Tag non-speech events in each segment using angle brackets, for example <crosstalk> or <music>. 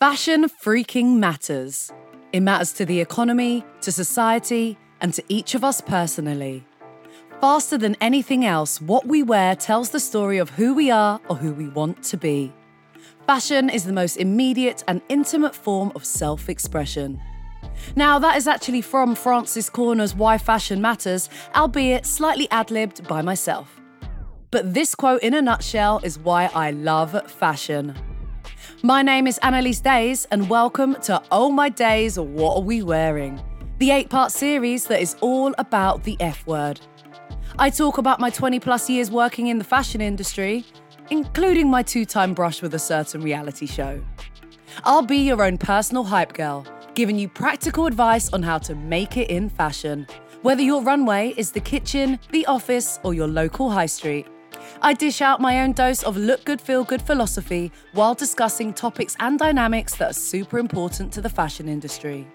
Fashion freaking matters. It matters to the economy, to society, and to each of us personally. Faster than anything else, what we wear tells the story of who we are or who we want to be. Fashion is the most immediate and intimate form of self expression. Now, that is actually from Frances Corner's Why Fashion Matters, albeit slightly ad libbed by myself. But this quote in a nutshell is why I love fashion. My name is Annaliese Dayes, and welcome to Oh My Dayes, What Are We Wearing? The eight part series that is all about the F word. I talk about my 20 plus years working in the fashion industry, including my two time brush with a certain reality show. I'll be your own personal hype girl, giving you practical advice on how to make it in fashion, whether your runway is the kitchen, the office, or your local high street. I dish out my own dose of look good, feel good philosophy while discussing topics and dynamics that are super important to the fashion industry.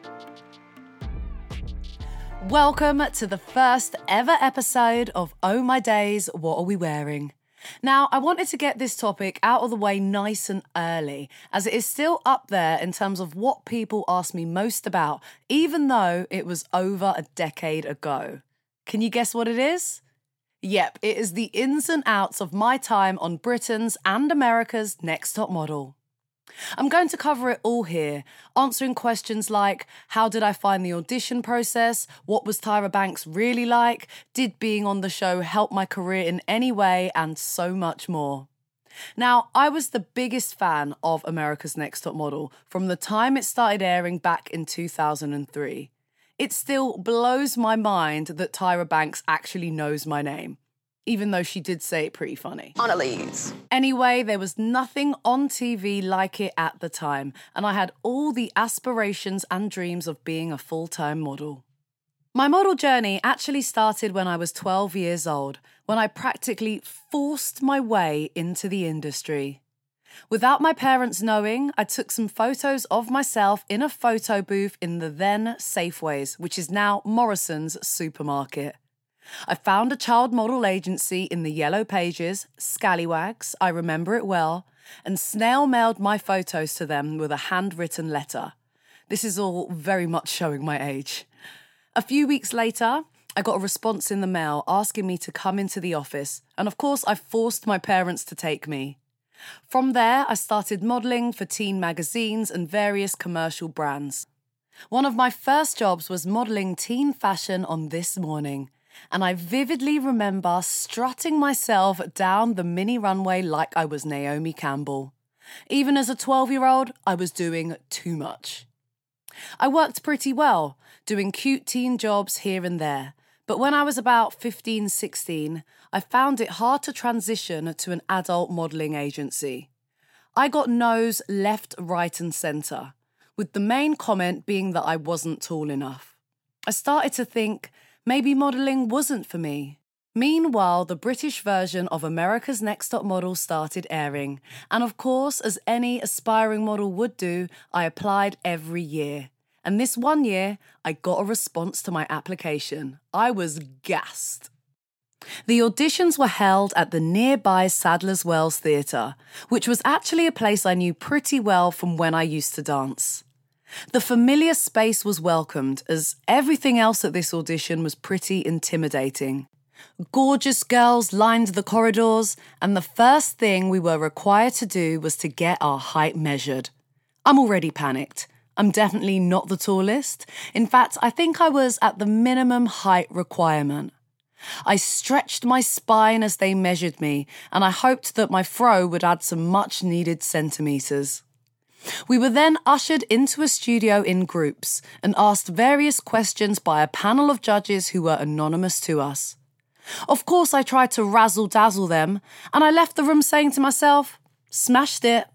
Welcome to the first ever episode of Oh My Dayes, What Are We Wearing? Now, I wanted to get this topic out of the way nice and early, as it is still up there in terms of what people ask me most about, even though it was over a decade ago. Can you guess what it is? Yep, it is the ins and outs of my time on Britain's and America's Next Top Model. I'm going to cover it all here, answering questions like how did I find the audition process? What was Tyra Banks really like? Did being on the show help my career in any way? And so much more. Now, I was the biggest fan of America's Next Top Model from the time it started airing back in 2003. It still blows my mind that Tyra Banks actually knows my name, even though she did say it pretty funny. Annalise. Anyway, there was nothing on TV like it at the time, and I had all the aspirations and dreams of being a full time model. My model journey actually started when I was 12 years old, when I practically forced my way into the industry. Without my parents knowing, I took some photos of myself in a photo booth in the then Safeways, which is now Morrison's supermarket. I found a child model agency in the Yellow Pages, Scallywags, I remember it well, and snail mailed my photos to them with a handwritten letter. This is all very much showing my age. A few weeks later, I got a response in the mail asking me to come into the office, and of course, I forced my parents to take me. From there, I started modelling for teen magazines and various commercial brands. One of my first jobs was modelling teen fashion on This Morning, and I vividly remember strutting myself down the mini runway like I was Naomi Campbell. Even as a 12 year old, I was doing too much. I worked pretty well, doing cute teen jobs here and there, but when I was about 15, 16, I found it hard to transition to an adult modelling agency. I got no's left, right, and centre, with the main comment being that I wasn't tall enough. I started to think maybe modelling wasn't for me. Meanwhile, the British version of America's Next Top Model started airing, and of course, as any aspiring model would do, I applied every year. And this one year, I got a response to my application. I was gassed. The auditions were held at the nearby Sadler's Wells Theatre, which was actually a place I knew pretty well from when I used to dance. The familiar space was welcomed, as everything else at this audition was pretty intimidating. Gorgeous girls lined the corridors, and the first thing we were required to do was to get our height measured. I'm already panicked. I'm definitely not the tallest. In fact, I think I was at the minimum height requirement. I stretched my spine as they measured me, and I hoped that my fro would add some much needed centimetres. We were then ushered into a studio in groups and asked various questions by a panel of judges who were anonymous to us. Of course, I tried to razzle dazzle them, and I left the room saying to myself, smashed it.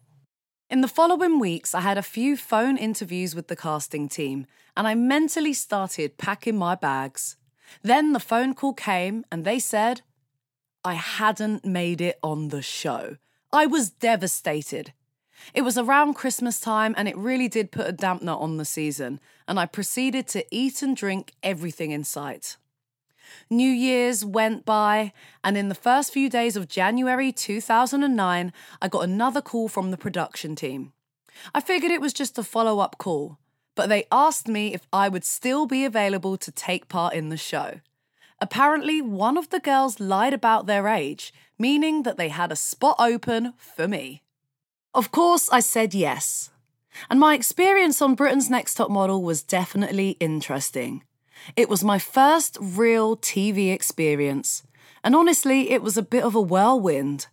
In the following weeks, I had a few phone interviews with the casting team, and I mentally started packing my bags. Then the phone call came, and they said I hadn't made it on the show. I was devastated. It was around Christmas time, and it really did put a dampener on the season, and I proceeded to eat and drink everything in sight. New Year's went by, and in the first few days of January 2009, I got another call from the production team. I figured it was just a follow up call, but they asked me if I would still be available to take part in the show. Apparently, one of the girls lied about their age, meaning that they had a spot open for me. Of course, I said yes. And my experience on Britain's Next Top Model was definitely interesting. It was my first real TV experience, and honestly, it was a bit of a whirlwind.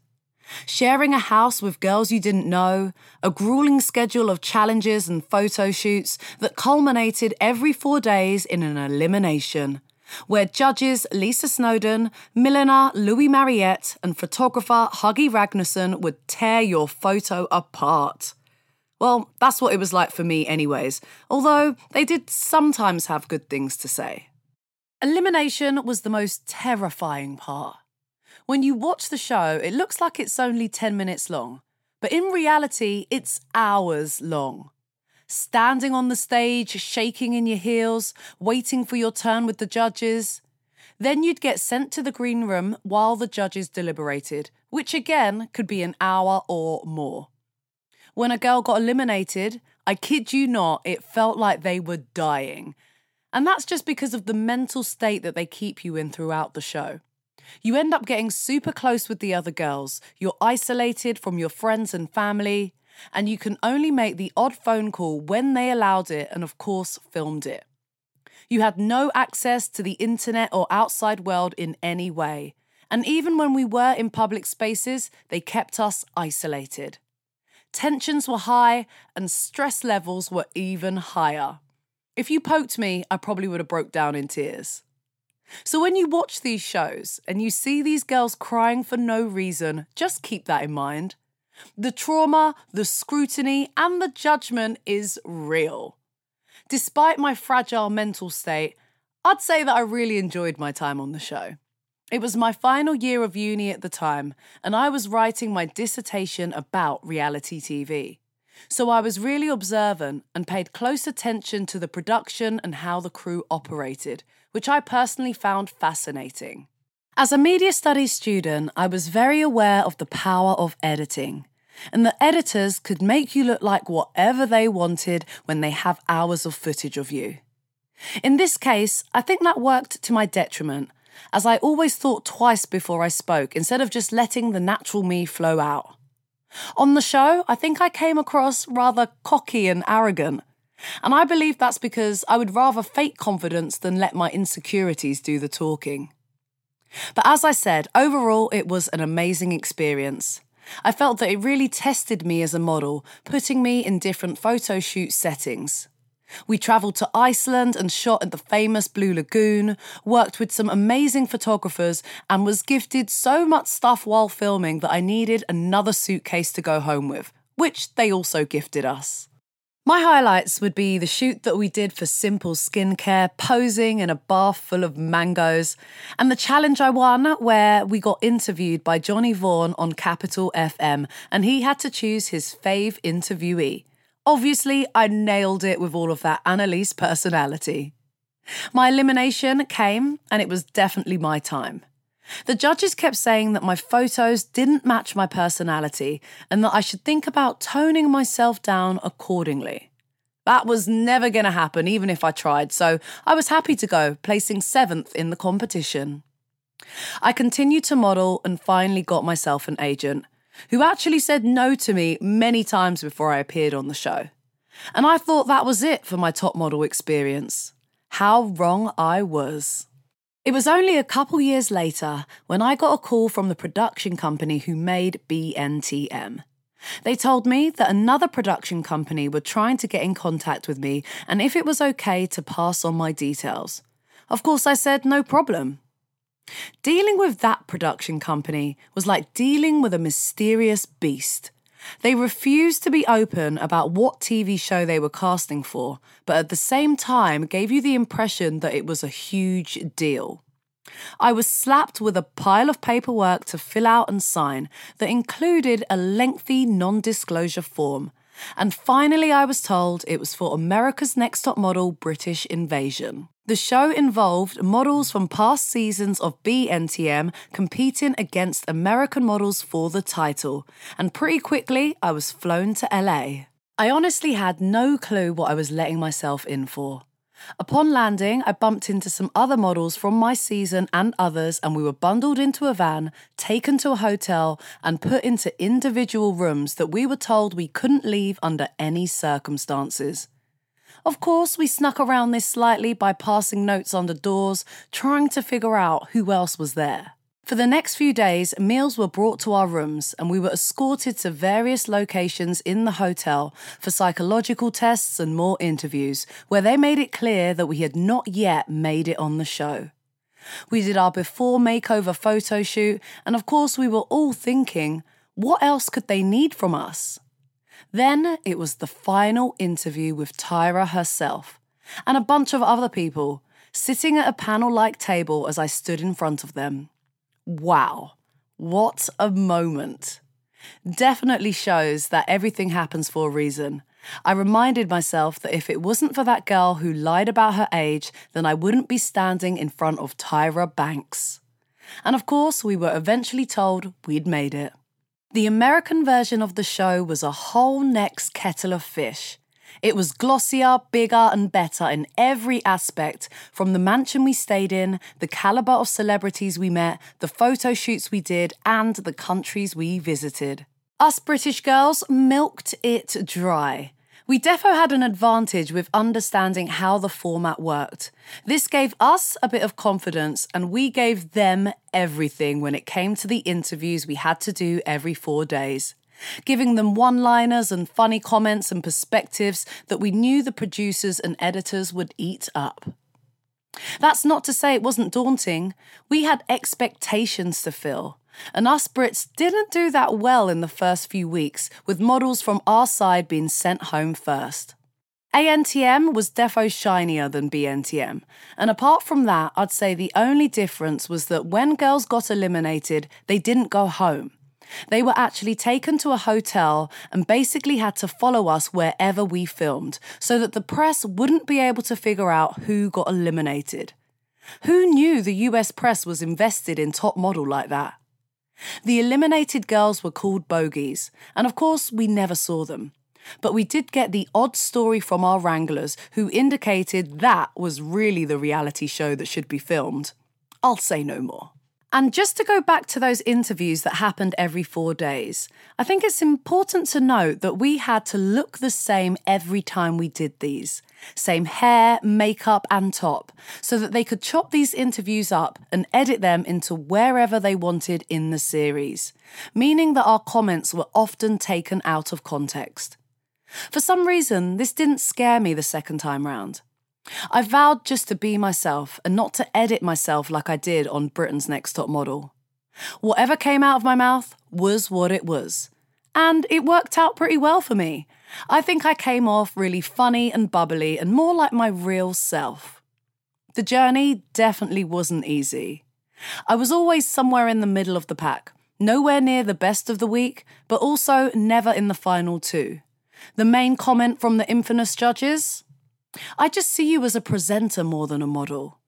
Sharing a house with girls you didn't know, a grueling schedule of challenges and photo shoots that culminated every four days in an elimination, where judges Lisa Snowdon, milliner Louis Mariette, and photographer Huggy Ragnarsson would tear your photo apart. Well, that's what it was like for me, anyways, although they did sometimes have good things to say. Elimination was the most terrifying part. When you watch the show, it looks like it's only 10 minutes long, but in reality, it's hours long. Standing on the stage, shaking in your heels, waiting for your turn with the judges. Then you'd get sent to the green room while the judges deliberated, which again could be an hour or more. When a girl got eliminated, I kid you not, it felt like they were dying. And that's just because of the mental state that they keep you in throughout the show. You end up getting super close with the other girls, you're isolated from your friends and family, and you can only make the odd phone call when they allowed it and, of course, filmed it. You had no access to the internet or outside world in any way. And even when we were in public spaces, they kept us isolated. Tensions were high and stress levels were even higher. If you poked me, I probably would have broke down in tears. So when you watch these shows and you see these girls crying for no reason, just keep that in mind. The trauma, the scrutiny, and the judgment is real. Despite my fragile mental state, I'd say that I really enjoyed my time on the show. It was my final year of uni at the time, and I was writing my dissertation about reality TV. So I was really observant and paid close attention to the production and how the crew operated, which I personally found fascinating. As a media studies student, I was very aware of the power of editing. And the editors could make you look like whatever they wanted when they have hours of footage of you. In this case, I think that worked to my detriment as I always thought twice before I spoke instead of just letting the natural me flow out. On the show, I think I came across rather cocky and arrogant. And I believe that's because I would rather fake confidence than let my insecurities do the talking. But as I said, overall, it was an amazing experience. I felt that it really tested me as a model, putting me in different photo shoot settings. We travelled to Iceland and shot at the famous Blue Lagoon, worked with some amazing photographers, and was gifted so much stuff while filming that I needed another suitcase to go home with, which they also gifted us. My highlights would be the shoot that we did for Simple Skincare, posing in a bath full of mangoes, and the challenge I won where we got interviewed by Johnny Vaughan on Capital FM, and he had to choose his fave interviewee. Obviously, I nailed it with all of that Annaliese personality. My elimination came, and it was definitely my time. The judges kept saying that my photos didn't match my personality and that I should think about toning myself down accordingly. That was never going to happen, even if I tried, so I was happy to go, placing seventh in the competition. I continued to model and finally got myself an agent who actually said no to me many times before I appeared on the show. And I thought that was it for my top model experience. How wrong I was. It was only a couple years later when I got a call from the production company who made BNTM. They told me that another production company were trying to get in contact with me and if it was okay to pass on my details. Of course, I said no problem. Dealing with that production company was like dealing with a mysterious beast. They refused to be open about what TV show they were casting for, but at the same time gave you the impression that it was a huge deal. I was slapped with a pile of paperwork to fill out and sign that included a lengthy non disclosure form. And finally, I was told it was for America's Next Top Model British Invasion. The show involved models from past seasons of BNTM competing against American models for the title, and pretty quickly I was flown to LA. I honestly had no clue what I was letting myself in for. Upon landing, I bumped into some other models from my season and others, and we were bundled into a van, taken to a hotel, and put into individual rooms that we were told we couldn't leave under any circumstances. Of course, we snuck around this slightly by passing notes under doors, trying to figure out who else was there. For the next few days, meals were brought to our rooms and we were escorted to various locations in the hotel for psychological tests and more interviews, where they made it clear that we had not yet made it on the show. We did our before makeover photo shoot, and of course, we were all thinking, what else could they need from us? Then it was the final interview with Tyra herself and a bunch of other people sitting at a panel like table as I stood in front of them. Wow, what a moment! Definitely shows that everything happens for a reason. I reminded myself that if it wasn't for that girl who lied about her age, then I wouldn't be standing in front of Tyra Banks. And of course, we were eventually told we'd made it. The American version of the show was a whole next kettle of fish. It was glossier, bigger, and better in every aspect from the mansion we stayed in, the caliber of celebrities we met, the photo shoots we did, and the countries we visited. Us British girls milked it dry. We defo had an advantage with understanding how the format worked. This gave us a bit of confidence, and we gave them everything when it came to the interviews we had to do every four days giving them one liners and funny comments and perspectives that we knew the producers and editors would eat up. That's not to say it wasn't daunting. We had expectations to fill. And us Brits didn't do that well in the first few weeks, with models from our side being sent home first. ANTM was defo shinier than BNTM, and apart from that, I'd say the only difference was that when girls got eliminated, they didn't go home. They were actually taken to a hotel and basically had to follow us wherever we filmed so that the press wouldn't be able to figure out who got eliminated. Who knew the US press was invested in top model like that? The eliminated girls were called bogies, and of course, we never saw them. But we did get the odd story from our wranglers who indicated that was really the reality show that should be filmed. I'll say no more. And just to go back to those interviews that happened every four days, I think it's important to note that we had to look the same every time we did these. Same hair, makeup, and top, so that they could chop these interviews up and edit them into wherever they wanted in the series, meaning that our comments were often taken out of context. For some reason, this didn't scare me the second time round. I vowed just to be myself and not to edit myself like I did on Britain's Next Top Model. Whatever came out of my mouth was what it was. And it worked out pretty well for me. I think I came off really funny and bubbly and more like my real self. The journey definitely wasn't easy. I was always somewhere in the middle of the pack, nowhere near the best of the week, but also never in the final two. The main comment from the infamous judges I just see you as a presenter more than a model.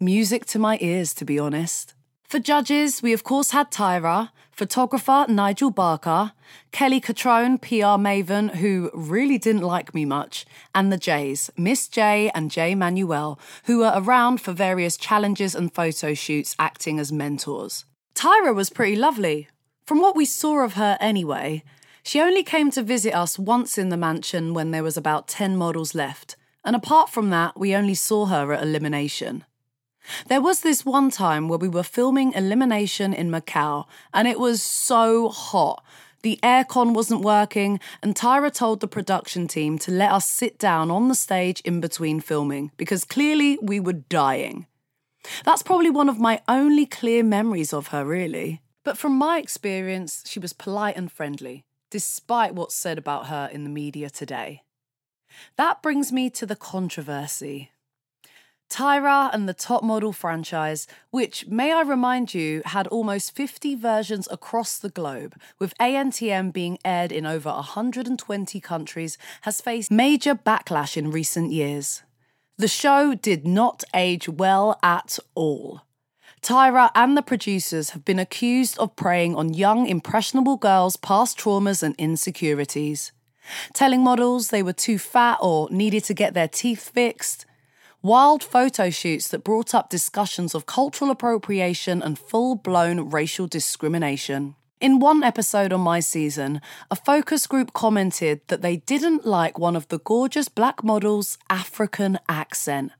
Music to my ears, to be honest. For judges, we of course had Tyra, photographer Nigel Barker, Kelly Cutrone, PR maven, who really didn't like me much, and the Jays, Miss J and Jay Manuel, who were around for various challenges and photo shoots acting as mentors. Tyra was pretty lovely. From what we saw of her anyway, she only came to visit us once in the mansion when there was about 10 models left and apart from that, we only saw her at elimination. There was this one time where we were filming Elimination in Macau, and it was so hot. The aircon wasn't working, and Tyra told the production team to let us sit down on the stage in between filming because clearly we were dying. That's probably one of my only clear memories of her, really. But from my experience, she was polite and friendly, despite what's said about her in the media today. That brings me to the controversy. Tyra and the Top Model franchise, which, may I remind you, had almost 50 versions across the globe, with ANTM being aired in over 120 countries, has faced major backlash in recent years. The show did not age well at all. Tyra and the producers have been accused of preying on young, impressionable girls' past traumas and insecurities. Telling models they were too fat or needed to get their teeth fixed, wild photo shoots that brought up discussions of cultural appropriation and full blown racial discrimination. In one episode on my season, a focus group commented that they didn't like one of the gorgeous black models' African accent,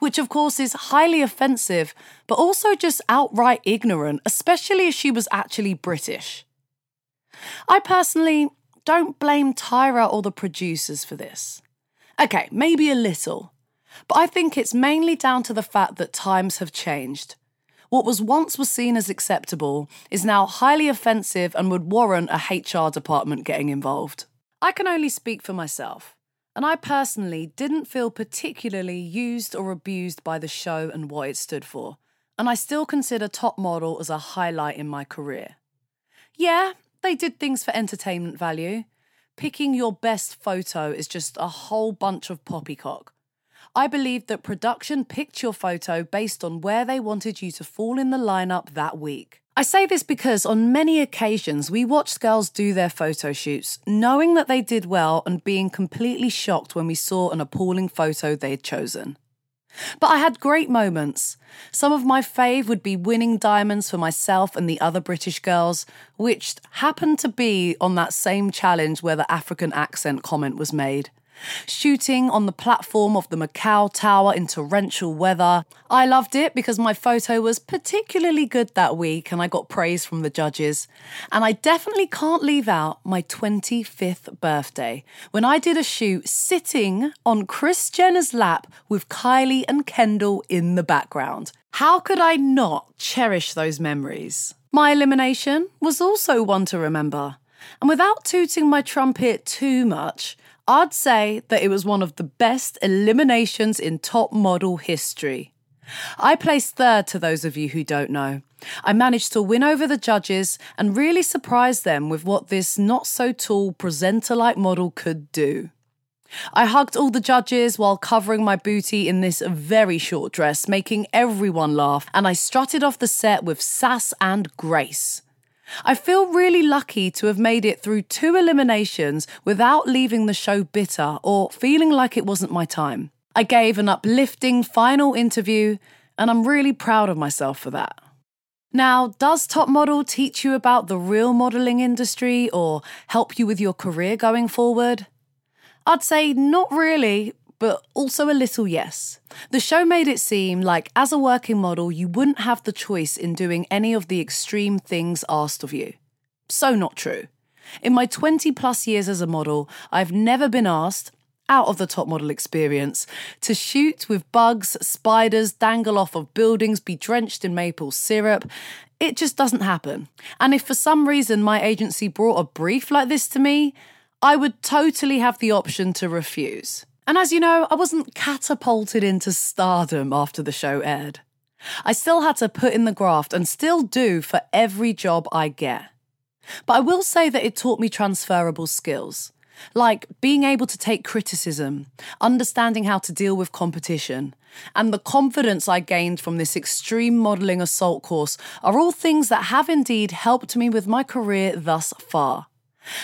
which of course is highly offensive, but also just outright ignorant, especially as she was actually British. I personally don't blame Tyra or the producers for this. Okay, maybe a little, but I think it's mainly down to the fact that times have changed. What was once was seen as acceptable is now highly offensive and would warrant a HR department getting involved. I can only speak for myself, and I personally didn't feel particularly used or abused by the show and what it stood for, and I still consider Top Model as a highlight in my career. Yeah, they did things for entertainment value. Picking your best photo is just a whole bunch of poppycock. I believe that production picked your photo based on where they wanted you to fall in the lineup that week. I say this because on many occasions we watched girls do their photo shoots, knowing that they did well and being completely shocked when we saw an appalling photo they had chosen. But I had great moments. Some of my fave would be winning diamonds for myself and the other British girls, which happened to be on that same challenge where the African accent comment was made shooting on the platform of the Macau Tower in torrential weather. I loved it because my photo was particularly good that week and I got praise from the judges. And I definitely can't leave out my 25th birthday when I did a shoot sitting on Kris Jenner's lap with Kylie and Kendall in the background. How could I not cherish those memories? My elimination was also one to remember. And without tooting my trumpet too much, I'd say that it was one of the best eliminations in top model history. I placed third to those of you who don't know. I managed to win over the judges and really surprise them with what this not so tall presenter like model could do. I hugged all the judges while covering my booty in this very short dress, making everyone laugh, and I strutted off the set with sass and grace. I feel really lucky to have made it through two eliminations without leaving the show bitter or feeling like it wasn't my time. I gave an uplifting final interview, and I'm really proud of myself for that. Now, does Top Model teach you about the real modelling industry or help you with your career going forward? I'd say not really, but also a little yes. The show made it seem like, as a working model, you wouldn't have the choice in doing any of the extreme things asked of you. So, not true. In my 20 plus years as a model, I've never been asked, out of the top model experience, to shoot with bugs, spiders, dangle off of buildings, be drenched in maple syrup. It just doesn't happen. And if for some reason my agency brought a brief like this to me, I would totally have the option to refuse. And as you know, I wasn't catapulted into stardom after the show aired. I still had to put in the graft and still do for every job I get. But I will say that it taught me transferable skills, like being able to take criticism, understanding how to deal with competition, and the confidence I gained from this extreme modelling assault course are all things that have indeed helped me with my career thus far.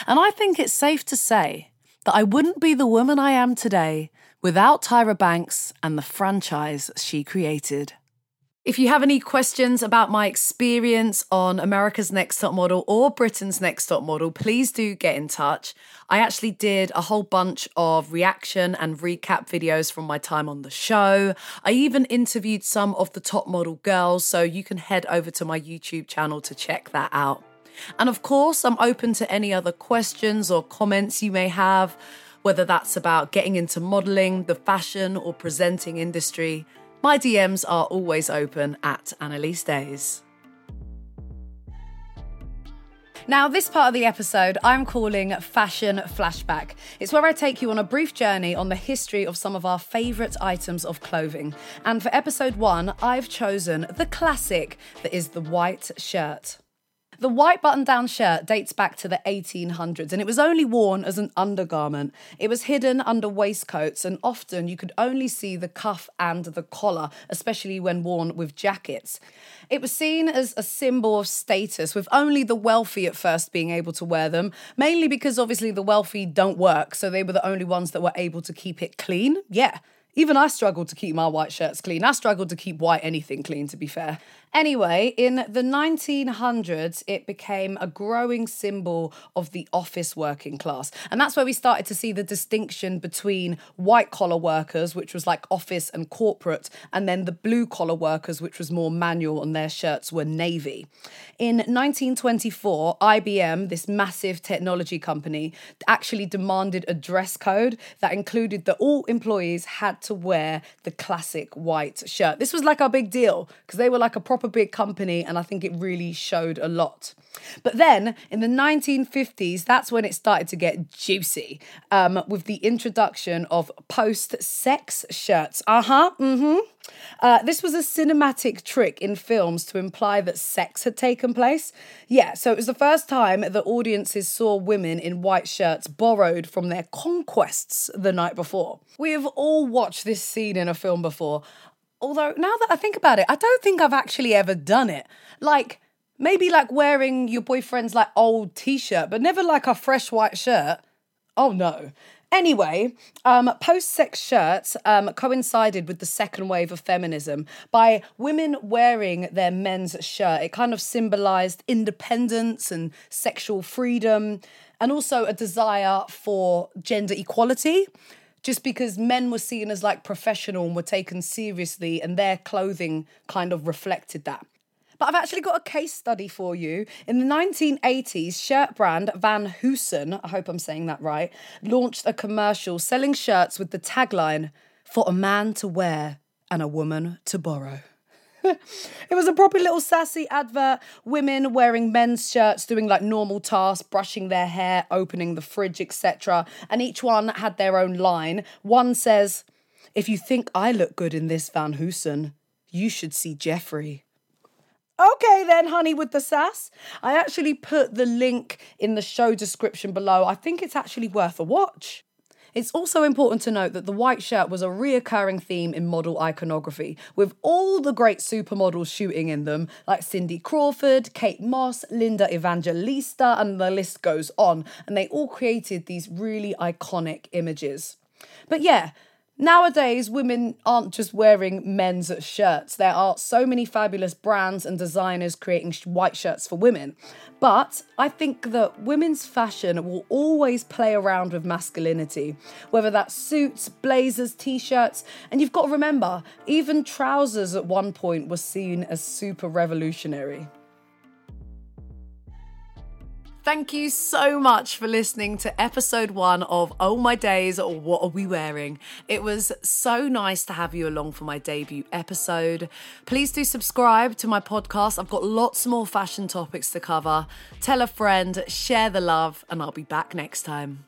And I think it's safe to say that I wouldn't be the woman I am today without Tyra Banks and the franchise she created. If you have any questions about my experience on America's Next Top Model or Britain's Next Top Model, please do get in touch. I actually did a whole bunch of reaction and recap videos from my time on the show. I even interviewed some of the top model girls, so you can head over to my YouTube channel to check that out. And of course, I'm open to any other questions or comments you may have, whether that's about getting into modelling, the fashion, or presenting industry. My DMs are always open at Annaliese Dayes. Now, this part of the episode I'm calling Fashion Flashback. It's where I take you on a brief journey on the history of some of our favourite items of clothing. And for episode one, I've chosen the classic that is the white shirt. The white button down shirt dates back to the 1800s and it was only worn as an undergarment. It was hidden under waistcoats and often you could only see the cuff and the collar, especially when worn with jackets. It was seen as a symbol of status, with only the wealthy at first being able to wear them, mainly because obviously the wealthy don't work, so they were the only ones that were able to keep it clean. Yeah. Even I struggled to keep my white shirts clean. I struggled to keep white anything clean, to be fair. Anyway, in the 1900s, it became a growing symbol of the office working class. And that's where we started to see the distinction between white collar workers, which was like office and corporate, and then the blue collar workers, which was more manual and their shirts were navy. In 1924, IBM, this massive technology company, actually demanded a dress code that included that all employees had to wear the classic white shirt. This was like a big deal because they were like a proper big company, and I think it really showed a lot. But then in the 1950s, that's when it started to get juicy um, with the introduction of post sex shirts. Uh huh, mm hmm. Uh, this was a cinematic trick in films to imply that sex had taken place. Yeah, so it was the first time that audiences saw women in white shirts borrowed from their conquests the night before. We have all watched this scene in a film before. Although, now that I think about it, I don't think I've actually ever done it. Like, maybe like wearing your boyfriend's like old t shirt, but never like a fresh white shirt. Oh no. Anyway, um, post sex shirts um, coincided with the second wave of feminism by women wearing their men's shirt. It kind of symbolized independence and sexual freedom, and also a desire for gender equality just because men were seen as like professional and were taken seriously, and their clothing kind of reflected that. But I've actually got a case study for you. In the 1980s, shirt brand Van Heusen, I hope I'm saying that right, launched a commercial selling shirts with the tagline, For a man to wear and a woman to borrow. <laughs> it was a proper little sassy advert. Women wearing men's shirts, doing like normal tasks, brushing their hair, opening the fridge, etc. And each one had their own line. One says, If you think I look good in this Van Heusen, you should see Jeffrey. Okay, then, honey, with the sass. I actually put the link in the show description below. I think it's actually worth a watch. It's also important to note that the white shirt was a reoccurring theme in model iconography, with all the great supermodels shooting in them, like Cindy Crawford, Kate Moss, Linda Evangelista, and the list goes on. And they all created these really iconic images. But yeah, Nowadays, women aren't just wearing men's shirts. There are so many fabulous brands and designers creating white shirts for women. But I think that women's fashion will always play around with masculinity, whether that's suits, blazers, t shirts. And you've got to remember, even trousers at one point were seen as super revolutionary. Thank you so much for listening to episode one of Oh My Dayes, What Are We Wearing? It was so nice to have you along for my debut episode. Please do subscribe to my podcast. I've got lots more fashion topics to cover. Tell a friend, share the love, and I'll be back next time.